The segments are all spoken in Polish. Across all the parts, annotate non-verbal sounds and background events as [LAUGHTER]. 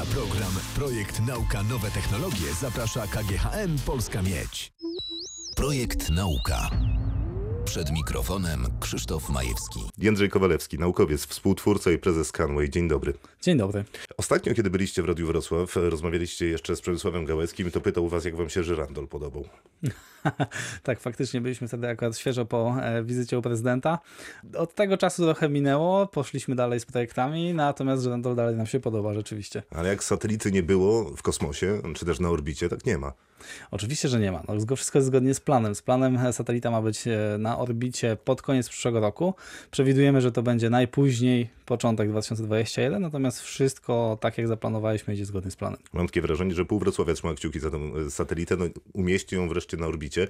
Na program Projekt Nauka Nowe Technologie zaprasza KGHM Polska Miedź. Projekt Nauka. Przed mikrofonem Krzysztof Majewski. Jędrzej Kowalewski, naukowiec, współtwórca i prezes Scanway. Dzień dobry. Dzień dobry. Ostatnio, kiedy byliście w Radiu Wrocław, rozmawialiście jeszcze z Przemysławem Gałeckim i to pytał was, jak wam się żyrandol podobał. [LAUGHS] tak, faktycznie byliśmy wtedy akurat świeżo po e, wizycie u prezydenta. Od tego czasu trochę minęło, poszliśmy dalej z projektami, natomiast żyrandol dalej nam się podoba rzeczywiście. Ale jak satelity nie było w kosmosie, czy też na orbicie, tak nie ma. Oczywiście, że nie ma. No, wszystko jest zgodnie z planem. Z planem e, satelita ma być e, na orbicie pod koniec przyszłego roku. Przewidujemy, że to będzie najpóźniej początek 2021, natomiast wszystko tak jak zaplanowaliśmy idzie zgodnie z planem. Mam takie wrażenie, że pół Wrocławia trzyma kciuki za e, satelitę, no, umieści ją wreszcie na orbicie,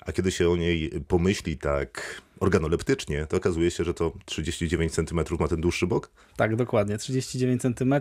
a kiedy się o niej pomyśli tak organoleptycznie, to okazuje się, że to 39 cm ma ten dłuższy bok? Tak, dokładnie. 39 cm,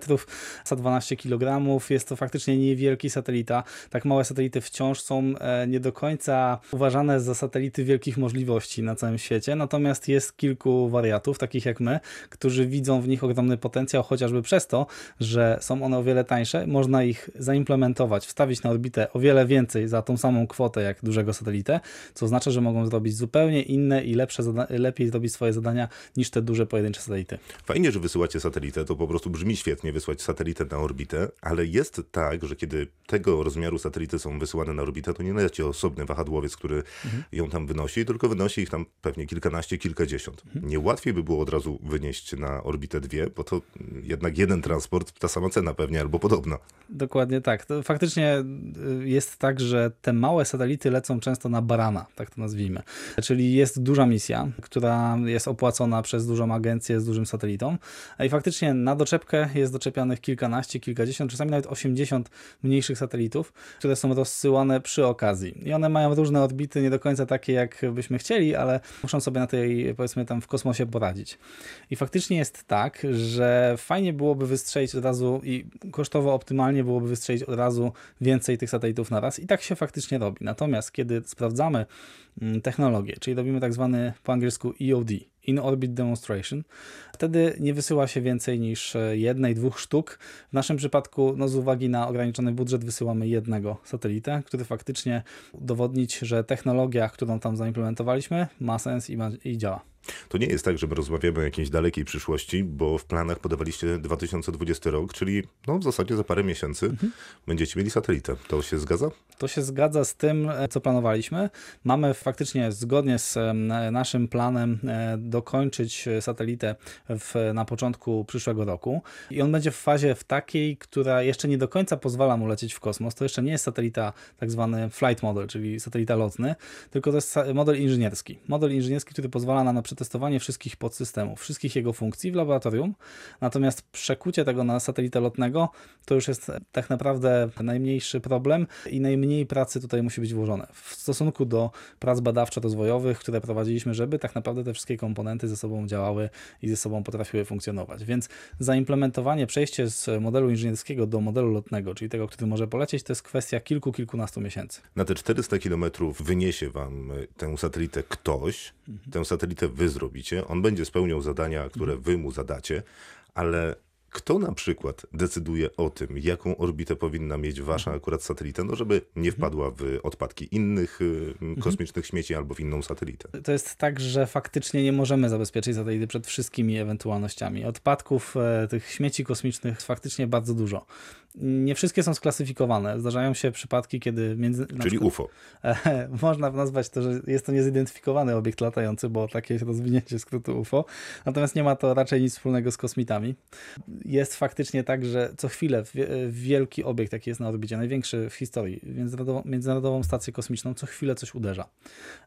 112 kg. Jest to faktycznie niewielki satelita. Tak małe satelity wciąż są e, nie do końca uważane za satelity wielkich możliwości na całym świecie. Natomiast jest kilku wariatów, takich jak my, którzy widzą w nich ogromny potencjał, chociażby przez to, że są one o wiele tańsze. Można ich zaimplementować, wstawić na orbitę o wiele więcej za tą samą kwotę jak dużego satelitę, co oznacza, że mogą zrobić zupełnie inne i lepsze lepsze, lepiej zrobić swoje zadania niż te duże pojedyncze satelity. Fajnie, że wysyłacie satelitę, to po prostu brzmi świetnie wysłać satelitę na orbitę, ale jest tak, że kiedy tego rozmiaru satelity są wysyłane na orbitę, to nie leci osobny wahadłowiec, który mhm. ją tam wynosi, tylko wynosi ich tam pewnie kilkanaście, kilkadziesiąt. Mhm. Nie łatwiej by było od razu wynieść na orbitę dwie, bo to jednak jeden transport, ta sama cena pewnie, albo podobna. Dokładnie tak. To faktycznie y, jest tak, że te małe satelity lecą często na barana, tak to nazwijmy. Czyli jest duża misja która jest opłacona przez dużą agencję z dużym satelitą. I faktycznie na doczepkę jest doczepianych kilkanaście, kilkadziesiąt, czasami nawet 80 mniejszych satelitów, które są rozsyłane przy okazji. I one mają różne orbity, nie do końca takie, jak byśmy chcieli, ale muszą sobie na tej, powiedzmy, tam w kosmosie poradzić. I faktycznie jest tak, że fajnie byłoby wystrzelić od razu i kosztowo optymalnie byłoby wystrzelić od razu więcej tych satelitów na raz. I tak się faktycznie robi. Natomiast kiedy sprawdzamy mm, technologię, czyli robimy tak zwany po angielsku EOD, In Orbit Demonstration. Wtedy nie wysyła się więcej niż e, jednej, dwóch sztuk. W naszym przypadku, no z uwagi na ograniczony budżet, wysyłamy jednego satelitę, który faktycznie udowodnić, że technologia, którą tam zaimplementowaliśmy, ma sens i, ma, i działa. To nie jest tak, że my rozmawiamy o jakiejś dalekiej przyszłości, bo w planach podawaliście 2020 rok, czyli no w zasadzie za parę miesięcy mhm. będziecie mieli satelitę. To się zgadza? To się zgadza z tym, e, co planowaliśmy. Mamy faktycznie zgodnie z naszym planem e, dokończyć satelitę w, na początku przyszłego roku i on będzie w fazie w takiej, która jeszcze nie do końca pozwala mu lecieć w kosmos. To jeszcze nie jest satelita tak zwany flight model, czyli satelita lotny, tylko to jest model inżynierski. Model inżynierski, który pozwala na, na przetestowanie wszystkich podsystemów, wszystkich jego funkcji w laboratorium. Natomiast przekucie tego na satelitę lotnego to już jest tak naprawdę najmniejszy problem i najmniej pracy tutaj musi być włożone. W stosunku do prac badawczo-rozwojowych, które prowadziliśmy, żeby tak naprawdę te wszystkie komponenty ze sobą działały i ze sobą potrafiły funkcjonować. Więc zaimplementowanie, przejście z modelu inżynierskiego do modelu lotnego, czyli tego, który może polecieć, to jest kwestia kilku, kilkunastu miesięcy. Na te 400 kilometrów wyniesie wam tę satelitę ktoś, mhm. tę satelitę wy zrobicie, on będzie spełniał zadania, które wy mu zadacie, ale kto na przykład decyduje o tym, jaką orbitę powinna mieć wasza mhm. akurat satelita, no żeby nie mhm. wpadła w odpadki innych y, mhm. kosmicznych śmieci albo w inną satelitę? To jest tak, że faktycznie nie możemy zabezpieczyć satelity przed wszystkimi ewentualnościami. Odpadków e, tych śmieci kosmicznych jest faktycznie bardzo dużo. Nie wszystkie są sklasyfikowane. Zdarzają się przypadki, kiedy między. Czyli przykład, UFO. [LAUGHS] E, można nazwać to, że jest to niezidentyfikowany obiekt latający, bo takie jest rozwinięcie skrótu UFO. Natomiast nie ma to raczej nic wspólnego z kosmitami. Jest faktycznie tak, że co chwilę wielki obiekt, jaki jest na orbicie, największy w historii, międzynarodową, międzynarodową stację kosmiczną, co chwilę coś uderza.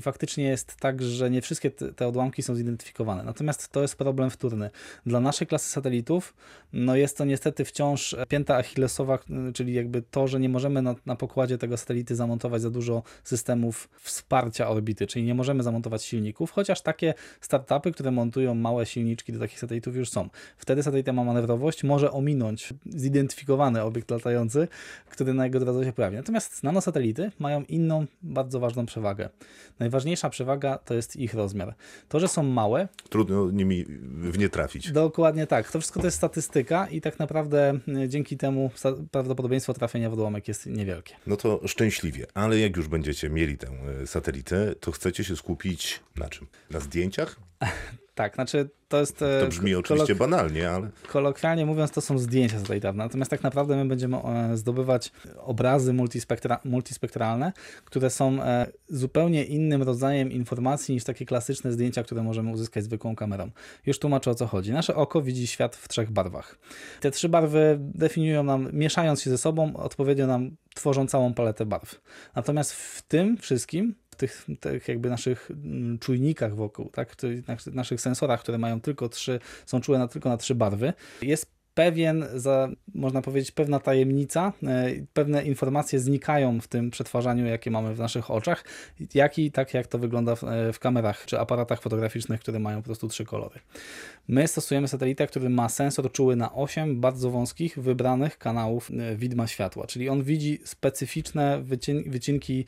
Faktycznie jest tak, że nie wszystkie te odłamki są zidentyfikowane. Natomiast to jest problem wtórny. Dla naszej klasy satelitów no jest to niestety wciąż pięta Achillesowa czyli jakby to, że nie możemy na, na pokładzie tego satelity zamontować za dużo systemów wsparcia orbity, czyli nie możemy zamontować silników, chociaż takie startupy, które montują małe silniczki do takich satelitów już są. Wtedy satelita ma manewrowość, odległość może ominąć zidentyfikowany obiekt latający, który na jego drodze się pojawi. Natomiast nanosatelity mają inną, bardzo ważną przewagę. Najważniejsza przewaga to jest ich rozmiar. To, że są małe. Trudno nimi w nie trafić. Dokładnie tak. To wszystko to jest statystyka i tak naprawdę e, dzięki temu prawdopodobieństwo trafienia w odłamek jest niewielkie. No to szczęśliwie, ale jak już będziecie mieli tę e, satelitę, to chcecie się skupić na czym? Na zdjęciach? [LAUGHS] Tak, znaczy to jest... To e, brzmi oczywiście banalnie, ale... Kolokwialnie mówiąc, to są zdjęcia satelitarne, natomiast tak naprawdę my będziemy e, zdobywać obrazy multispektra, multispektralne, które są e, zupełnie innym rodzajem informacji niż takie klasyczne zdjęcia, które możemy uzyskać zwykłą kamerą. Już tłumaczę o co chodzi. Nasze oko widzi świat w trzech barwach. Te trzy barwy definiują nam, mieszając się ze sobą, odpowiednio nam tworzą całą paletę barw. Natomiast w tym wszystkim tych, tych jakby naszych mm, czujnikach wokół, tak, naszych sensorach, które mają tylko trzy, są czułe na, tylko na trzy barwy, jest pewien, za, można powiedzieć, pewna tajemnica, e, pewne informacje znikają w tym przetwarzaniu, jakie mamy w naszych oczach, jak i tak jak to wygląda w, e, w kamerach czy aparatach fotograficznych, które mają po prostu trzy kolory. My stosujemy satelitę, który ma sensor czuły na 8 bardzo wąskich, wybranych kanałów e, widma światła, czyli on widzi specyficzne wycinki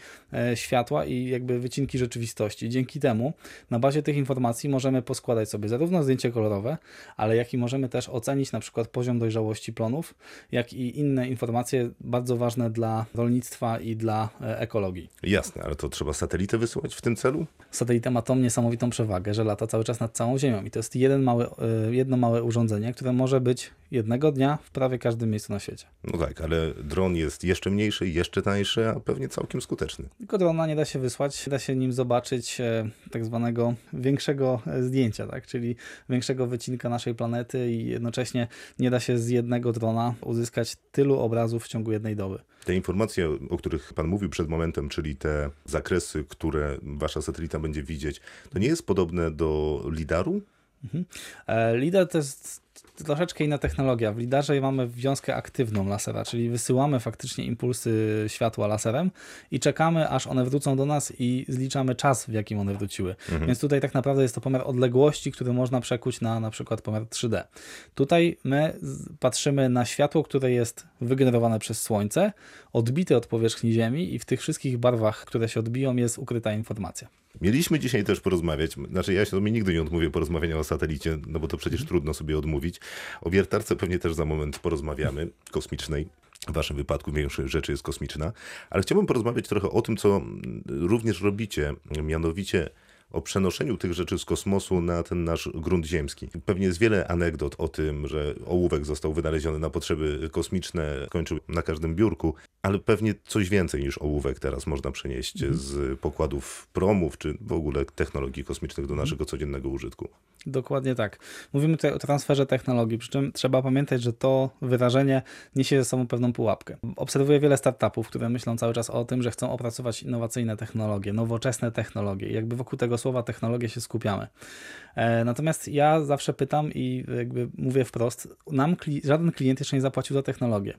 światła i jakby wycinki rzeczywistości. Dzięki temu na bazie tych informacji możemy poskładać sobie zarówno zdjęcie kolorowe, ale jak i możemy też ocenić na przykład poziom dojrzałości plonów, jak i inne informacje bardzo ważne dla rolnictwa i dla e, ekologii. Jasne, ale to trzeba satelitę wysyłać w tym celu? Satelita ma tą niesamowitą przewagę, że lata cały czas nad całą Ziemią i to jest jeden mały, e, jedno małe urządzenie, które może być jednego dnia w prawie każdym miejscu na świecie. No tak, ale dron jest jeszcze mniejszy, jeszcze tańszy, a pewnie całkiem skuteczny. Tylko drona nie da się wysłać, da się nim zobaczyć e, tak zwanego większego zdjęcia, tak? czyli większego wycinka naszej planety i jednocześnie nie da się z jednego drona uzyskać tylu obrazów w ciągu jednej doby. Te informacje, o których Pan mówił przed momentem, czyli te zakresy, które Wasza satelita będzie widzieć, to nie jest podobne do lidaru? Mhm. E, lidar to jest troszeczkę inna technologia. W lidarze mamy wiązkę aktywną lasera, czyli wysyłamy faktycznie impulsy światła laserem i czekamy, aż one wrócą do nas i zliczamy czas, w jakim one wróciły. Mhm. Więc tutaj tak naprawdę jest to pomiar odległości, który można przekuć na na przykład pomiar 3D. Tutaj my patrzymy na światło, które jest wygenerowane przez Słońce, odbite od powierzchni Ziemi i w tych wszystkich barwach, które się odbiją, jest ukryta informacja. Mieliśmy dzisiaj też porozmawiać, znaczy ja się nigdy nie odmówię porozmawiania o satelicie, no bo to przecież mhm. trudno sobie odmówić. O wiertarce pewnie też za moment porozmawiamy, kosmicznej. W waszym wypadku większość rzeczy jest kosmiczna, ale chciałbym porozmawiać trochę o tym, co również robicie, mianowicie o przenoszeniu tych rzeczy z kosmosu na ten nasz grunt ziemski. Pewnie jest wiele anegdot o tym, że ołówek został wynaleziony na potrzeby kosmiczne, kończył na każdym biurku, ale pewnie coś więcej niż ołówek teraz można przenieść mhm. z pokładów promów, czy w ogóle technologii kosmicznych do naszego codziennego użytku. Dokładnie tak. Mówimy tutaj o transferze technologii, przy czym trzeba pamiętać, że to wyrażenie niesie ze sobą pewną pułapkę. Obserwuję wiele startupów, które myślą cały czas o tym, że chcą opracować innowacyjne technologie, nowoczesne technologie. Jakby wokół tego słowa technologie się skupiamy. E, natomiast ja zawsze pytam i jakby mówię wprost, nam żaden klient jeszcze nie zapłacił za technologię.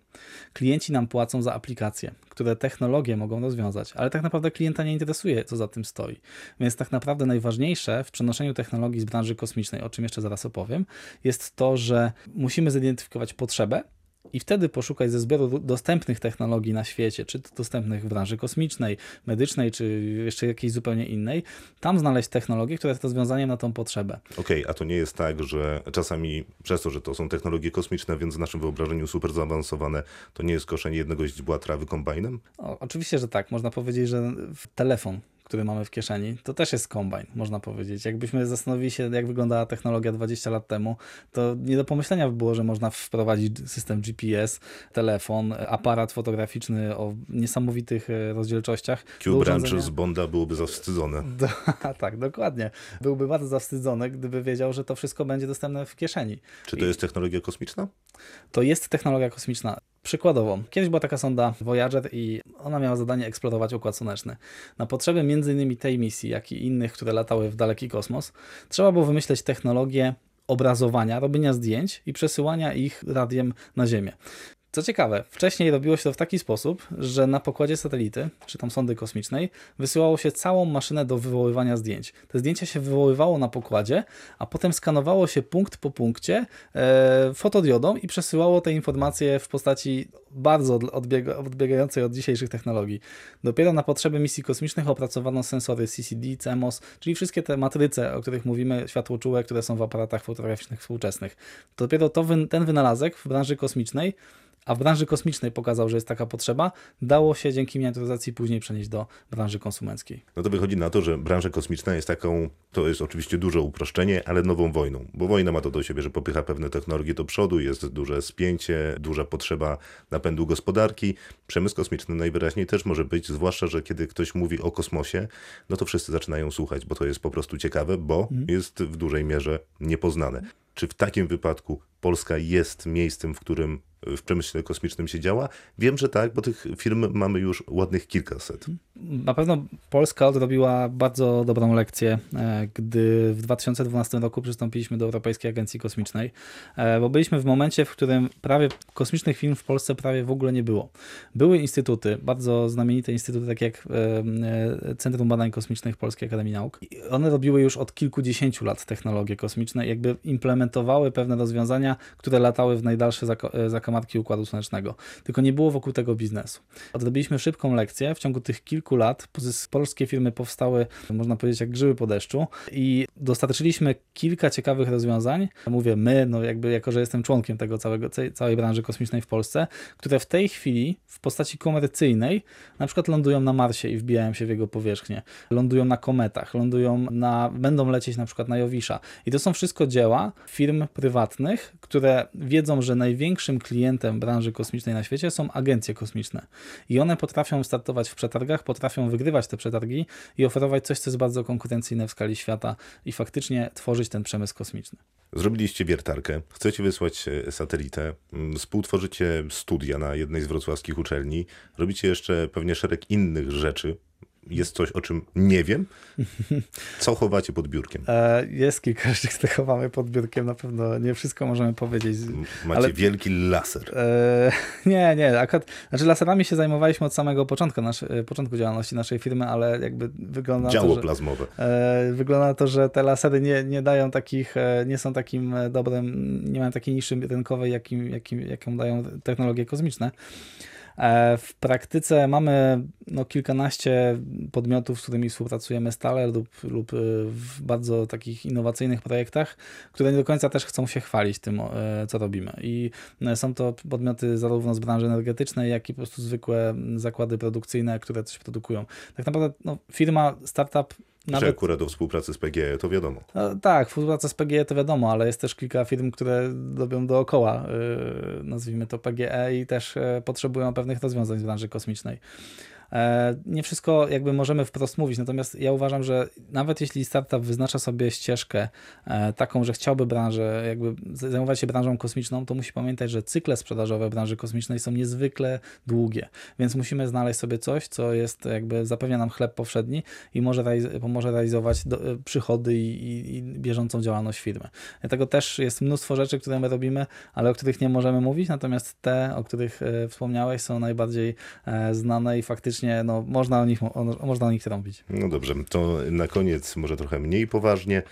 Klienci nam płacą za aplikacje, które technologie mogą rozwiązać, ale tak naprawdę klienta nie interesuje, co za tym stoi. Więc tak naprawdę najważniejsze w przenoszeniu technologii z branży kosmicznej, o czym jeszcze zaraz opowiem, jest to, że musimy zidentyfikować potrzebę, i wtedy poszukać ze zbioru dostępnych technologii na świecie, czy to dostępnych w branży kosmicznej, medycznej, czy jeszcze jakiejś zupełnie innej, tam znaleźć technologię, która jest rozwiązaniem na tą potrzebę. Okej, okay, a to nie jest tak, że czasami przez to, że to są technologie kosmiczne, więc w naszym wyobrażeniu super zaawansowane, to nie jest koszenie jednego źdźbła trawy kombajnem? O, oczywiście, że tak. Można powiedzieć, że telefon który mamy w kieszeni, to też jest kombajn, można powiedzieć. Jakbyśmy zastanowili się, jak wyglądała technologia 20 lat temu, to nie do pomyślenia by było, że można wprowadzić system GPS, telefon, aparat fotograficzny o niesamowitych e, rozdzielczościach. Q Branch z Bonda byłoby zawstydzone. [LAUGHS] Do, tak, dokładnie. Byłby bardzo zawstydzony, gdyby wiedział, że to wszystko będzie dostępne w kieszeni. Czy to I... jest technologia kosmiczna? To jest technologia kosmiczna. Przykładowo, kiedyś była taka sonda Voyager i ona miała zadanie eksplorować Układ Słoneczny. Na potrzeby m.in. tej misji, jak i innych, które latały w daleki kosmos, trzeba było wymyśleć technologię obrazowania, robienia zdjęć i przesyłania ich radiem na Ziemię. Co ciekawe, wcześniej robiło się to w taki sposób, że na pokładzie satelity, czy tam sondy kosmicznej, wysyłało się całą maszynę do wywoływania zdjęć. Te zdjęcia się wywoływało na pokładzie, a potem skanowało się punkt po punkcie e, fotodiodą i przesyłało te informacje w postaci bardzo odbiega, odbiegającej od dzisiejszych technologii. Dopiero na potrzeby misji kosmicznych opracowano sensory CCD, CMOS, czyli wszystkie te matryce, o których mówimy, światłoczułe, które są w aparatach fotograficznych współczesnych. Dopiero to, ten wynalazek w branży kosmicznej a w branży kosmicznej pokazał, że jest taka potrzeba, dało się dzięki miniaturyzacji później przenieść do branży konsumenckiej. No to wychodzi na to, że branża kosmiczna jest taką, to jest oczywiście duże uproszczenie, ale nową wojną, bo wojna ma to do siebie, że popycha pewne technologie do przodu, jest duże spięcie, duża potrzeba napędu gospodarki. Przemysł kosmiczny najwyraźniej też może być, zwłaszcza, że kiedy ktoś mówi o kosmosie, no to wszyscy zaczynają słuchać, bo to jest po prostu ciekawe, bo mhm. jest w dużej mierze niepoznane. Czy w takim wypadku Polska jest miejscem, w którym w przemyśle kosmicznym się działa? Wiem, że tak, bo tych firm mamy już ładnych kilkaset. Na pewno Polska odrobiła bardzo dobrą lekcję, e, gdy w 2012 roku przystąpiliśmy do Europejskiej Agencji Kosmicznej, e, bo byliśmy w momencie, w którym prawie kosmicznych firm w Polsce prawie w ogóle nie było. Były instytuty, bardzo znamienite instytuty, takie jak e, Centrum Badań Kosmicznych Polskiej Akademii Nauk. One robiły już od kilkudziesięciu lat technologie kosmiczne, jakby implementowały pewne rozwiązania, które latały w najdalsze zakamarki zakamarki Układu Słonecznego. Tylko nie było wokół tego biznesu. Odrobiliśmy szybką lekcję. W ciągu tych kilku lat polskie firmy powstały, można powiedzieć, jak grzyby po deszczu i dostarczyliśmy kilka ciekawych rozwiązań. Mówię my, no jakby jako, że jestem członkiem tego całego, całej branży kosmicznej w Polsce, które w tej chwili w postaci komercyjnej na przykład lądują na Marsie i wbijają się w jego powierzchnię. Lądują na kometach, lądują na, będą lecieć na przykład na Jowisza. I to są wszystko dzieła firm prywatnych, które wiedzą, że największym klientem klientem branży kosmicznej na świecie są agencje kosmiczne. I one potrafią startować w przetargach, potrafią wygrywać te przetargi i oferować coś, co jest bardzo konkurencyjne w skali świata i faktycznie tworzyć ten przemysł kosmiczny. Zrobiliście wiertarkę, chcecie wysłać e, satelitę, mm, współtworzycie studia na jednej z wrocławskich uczelni, robicie jeszcze pewnie szereg innych rzeczy, jest coś, o czym nie wiem. [LAUGHS] Co chowacie pod biurkiem? E, jest kilka rzeczy, które chowamy pod biurkiem. Na pewno nie wszystko możemy powiedzieć. Macie ale... wielki laser. E, [LAUGHS] nie, nie. Akurat, znaczy laserami się zajmowaliśmy od samego początku, nasz, e, początku działalności naszej firmy, ale jakby wygląda Działo to, że, plazmowe. wygląda na to, że te lasery nie, nie dają takich, nie są takim dobrym, nie mają takiej niszy rynkowej, jakim, jakim, jaką dają technologie kosmiczne. E, w praktyce mamy no, kilkanaście podmiotów, z którymi współpracujemy stale lub, lub e, w bardzo takich innowacyjnych projektach, które nie do końca też chcą się chwalić tym, e, co robimy. I są to podmioty zarówno z branży energetycznej, jak i po prostu zwykłe zakłady produkcyjne, które coś produkują. Tak naprawdę no, firma, startup nawet... Że akurat do współpracy z PGE to wiadomo. No, tak, współpraca z PGE to wiadomo, ale jest też kilka firm, które robią dookoła, yy, nazwijmy to PGE i też yy, potrzebują pewnych rozwiązań z branży kosmicznej. E, nie wszystko jakby możemy wprost mówić, natomiast ja uważam, że nawet jeśli startup wyznacza sobie ścieżkę e, taką, że chciałby branżę, jakby zajmować się branżą kosmiczną, to musi pamiętać, że cykle sprzedażowe branży kosmicznej są niezwykle długie, więc musimy znaleźć sobie coś, co jest jakby zapewnia nam chleb powszedni i może pomoże realizować do, e, przychody i, i, i, bieżącą działalność firmy. Dlatego też jest mnóstwo rzeczy, które my robimy, ale o których nie możemy mówić, natomiast te, o których wspomniałeś, są najbardziej znane i faktycznie faktycznie no, można, o nich, o, można o nich trąbić. No dobrze, to na koniec może trochę mniej poważnie.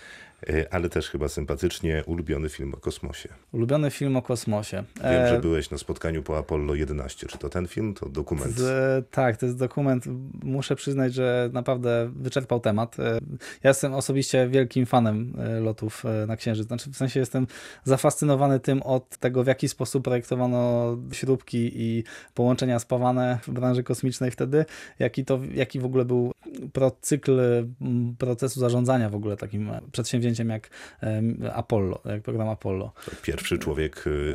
E, ale też chyba sympatycznie ulubiony film o kosmosie. Ulubiony film o kosmosie. Wiem, że e, byłeś na spotkaniu po Apollo 11. Czy to ten film? To dokument? Z, tak, to jest dokument. Muszę przyznać, że naprawdę wyczerpał temat. E, ja jestem osobiście wielkim fanem lotów na Księżyc. Znaczy, w sensie jestem zafascynowany tym od tego, w jaki sposób projektowano śrubki i połączenia spawane w branży kosmicznej wtedy, jaki, to, jaki w ogóle był procykl procesu zarządzania w ogóle takim przedsięwzięciem przedsięwzięciem jak Apollo, jak program Apollo. Pierwszy człowiek y,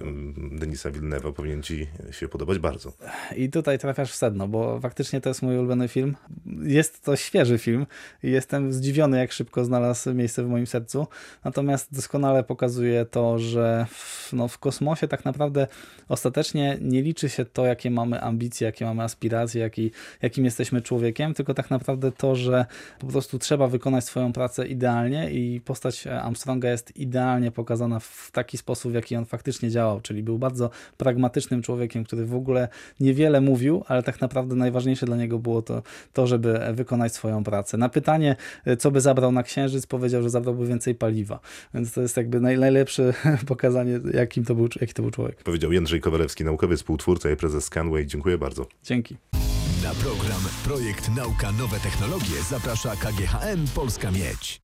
Denisa Villeneuva powinien ci się podobać bardzo. I tutaj trafiasz w sedno, bo faktycznie to jest mój ulubiony film. Jest to świeży film i jestem zdziwiony, jak szybko znalazł miejsce w moim sercu. Natomiast doskonale pokazuje to, że w, no, w kosmosie tak naprawdę ostatecznie nie liczy się to, jakie mamy ambicje, jakie mamy aspiracje, jaki, jakim jesteśmy człowiekiem, tylko tak naprawdę to, że po prostu trzeba wykonać swoją pracę idealnie i postać Armstronga jest idealnie pokazana w taki sposób, w jaki on faktycznie działał, czyli był bardzo pragmatycznym człowiekiem, który w ogóle niewiele mówił, ale tak naprawdę najważniejsze dla niego było to, to żeby wykonać swoją pracę. Na pytanie, co by zabrał na Księżyc, powiedział, że zabrałby więcej paliwa. Więc to jest jakby najlepsze [LAUGHS] pokazanie, jakim to był, jaki to był człowiek. Powiedział Jędrzej Kowalewski, naukowiec, współtwórca i prezes Scanway. Dziękuję bardzo. Dzięki. Na program Projekt Nauka Nowe Technologie zaprasza KGHM Polska Miedź.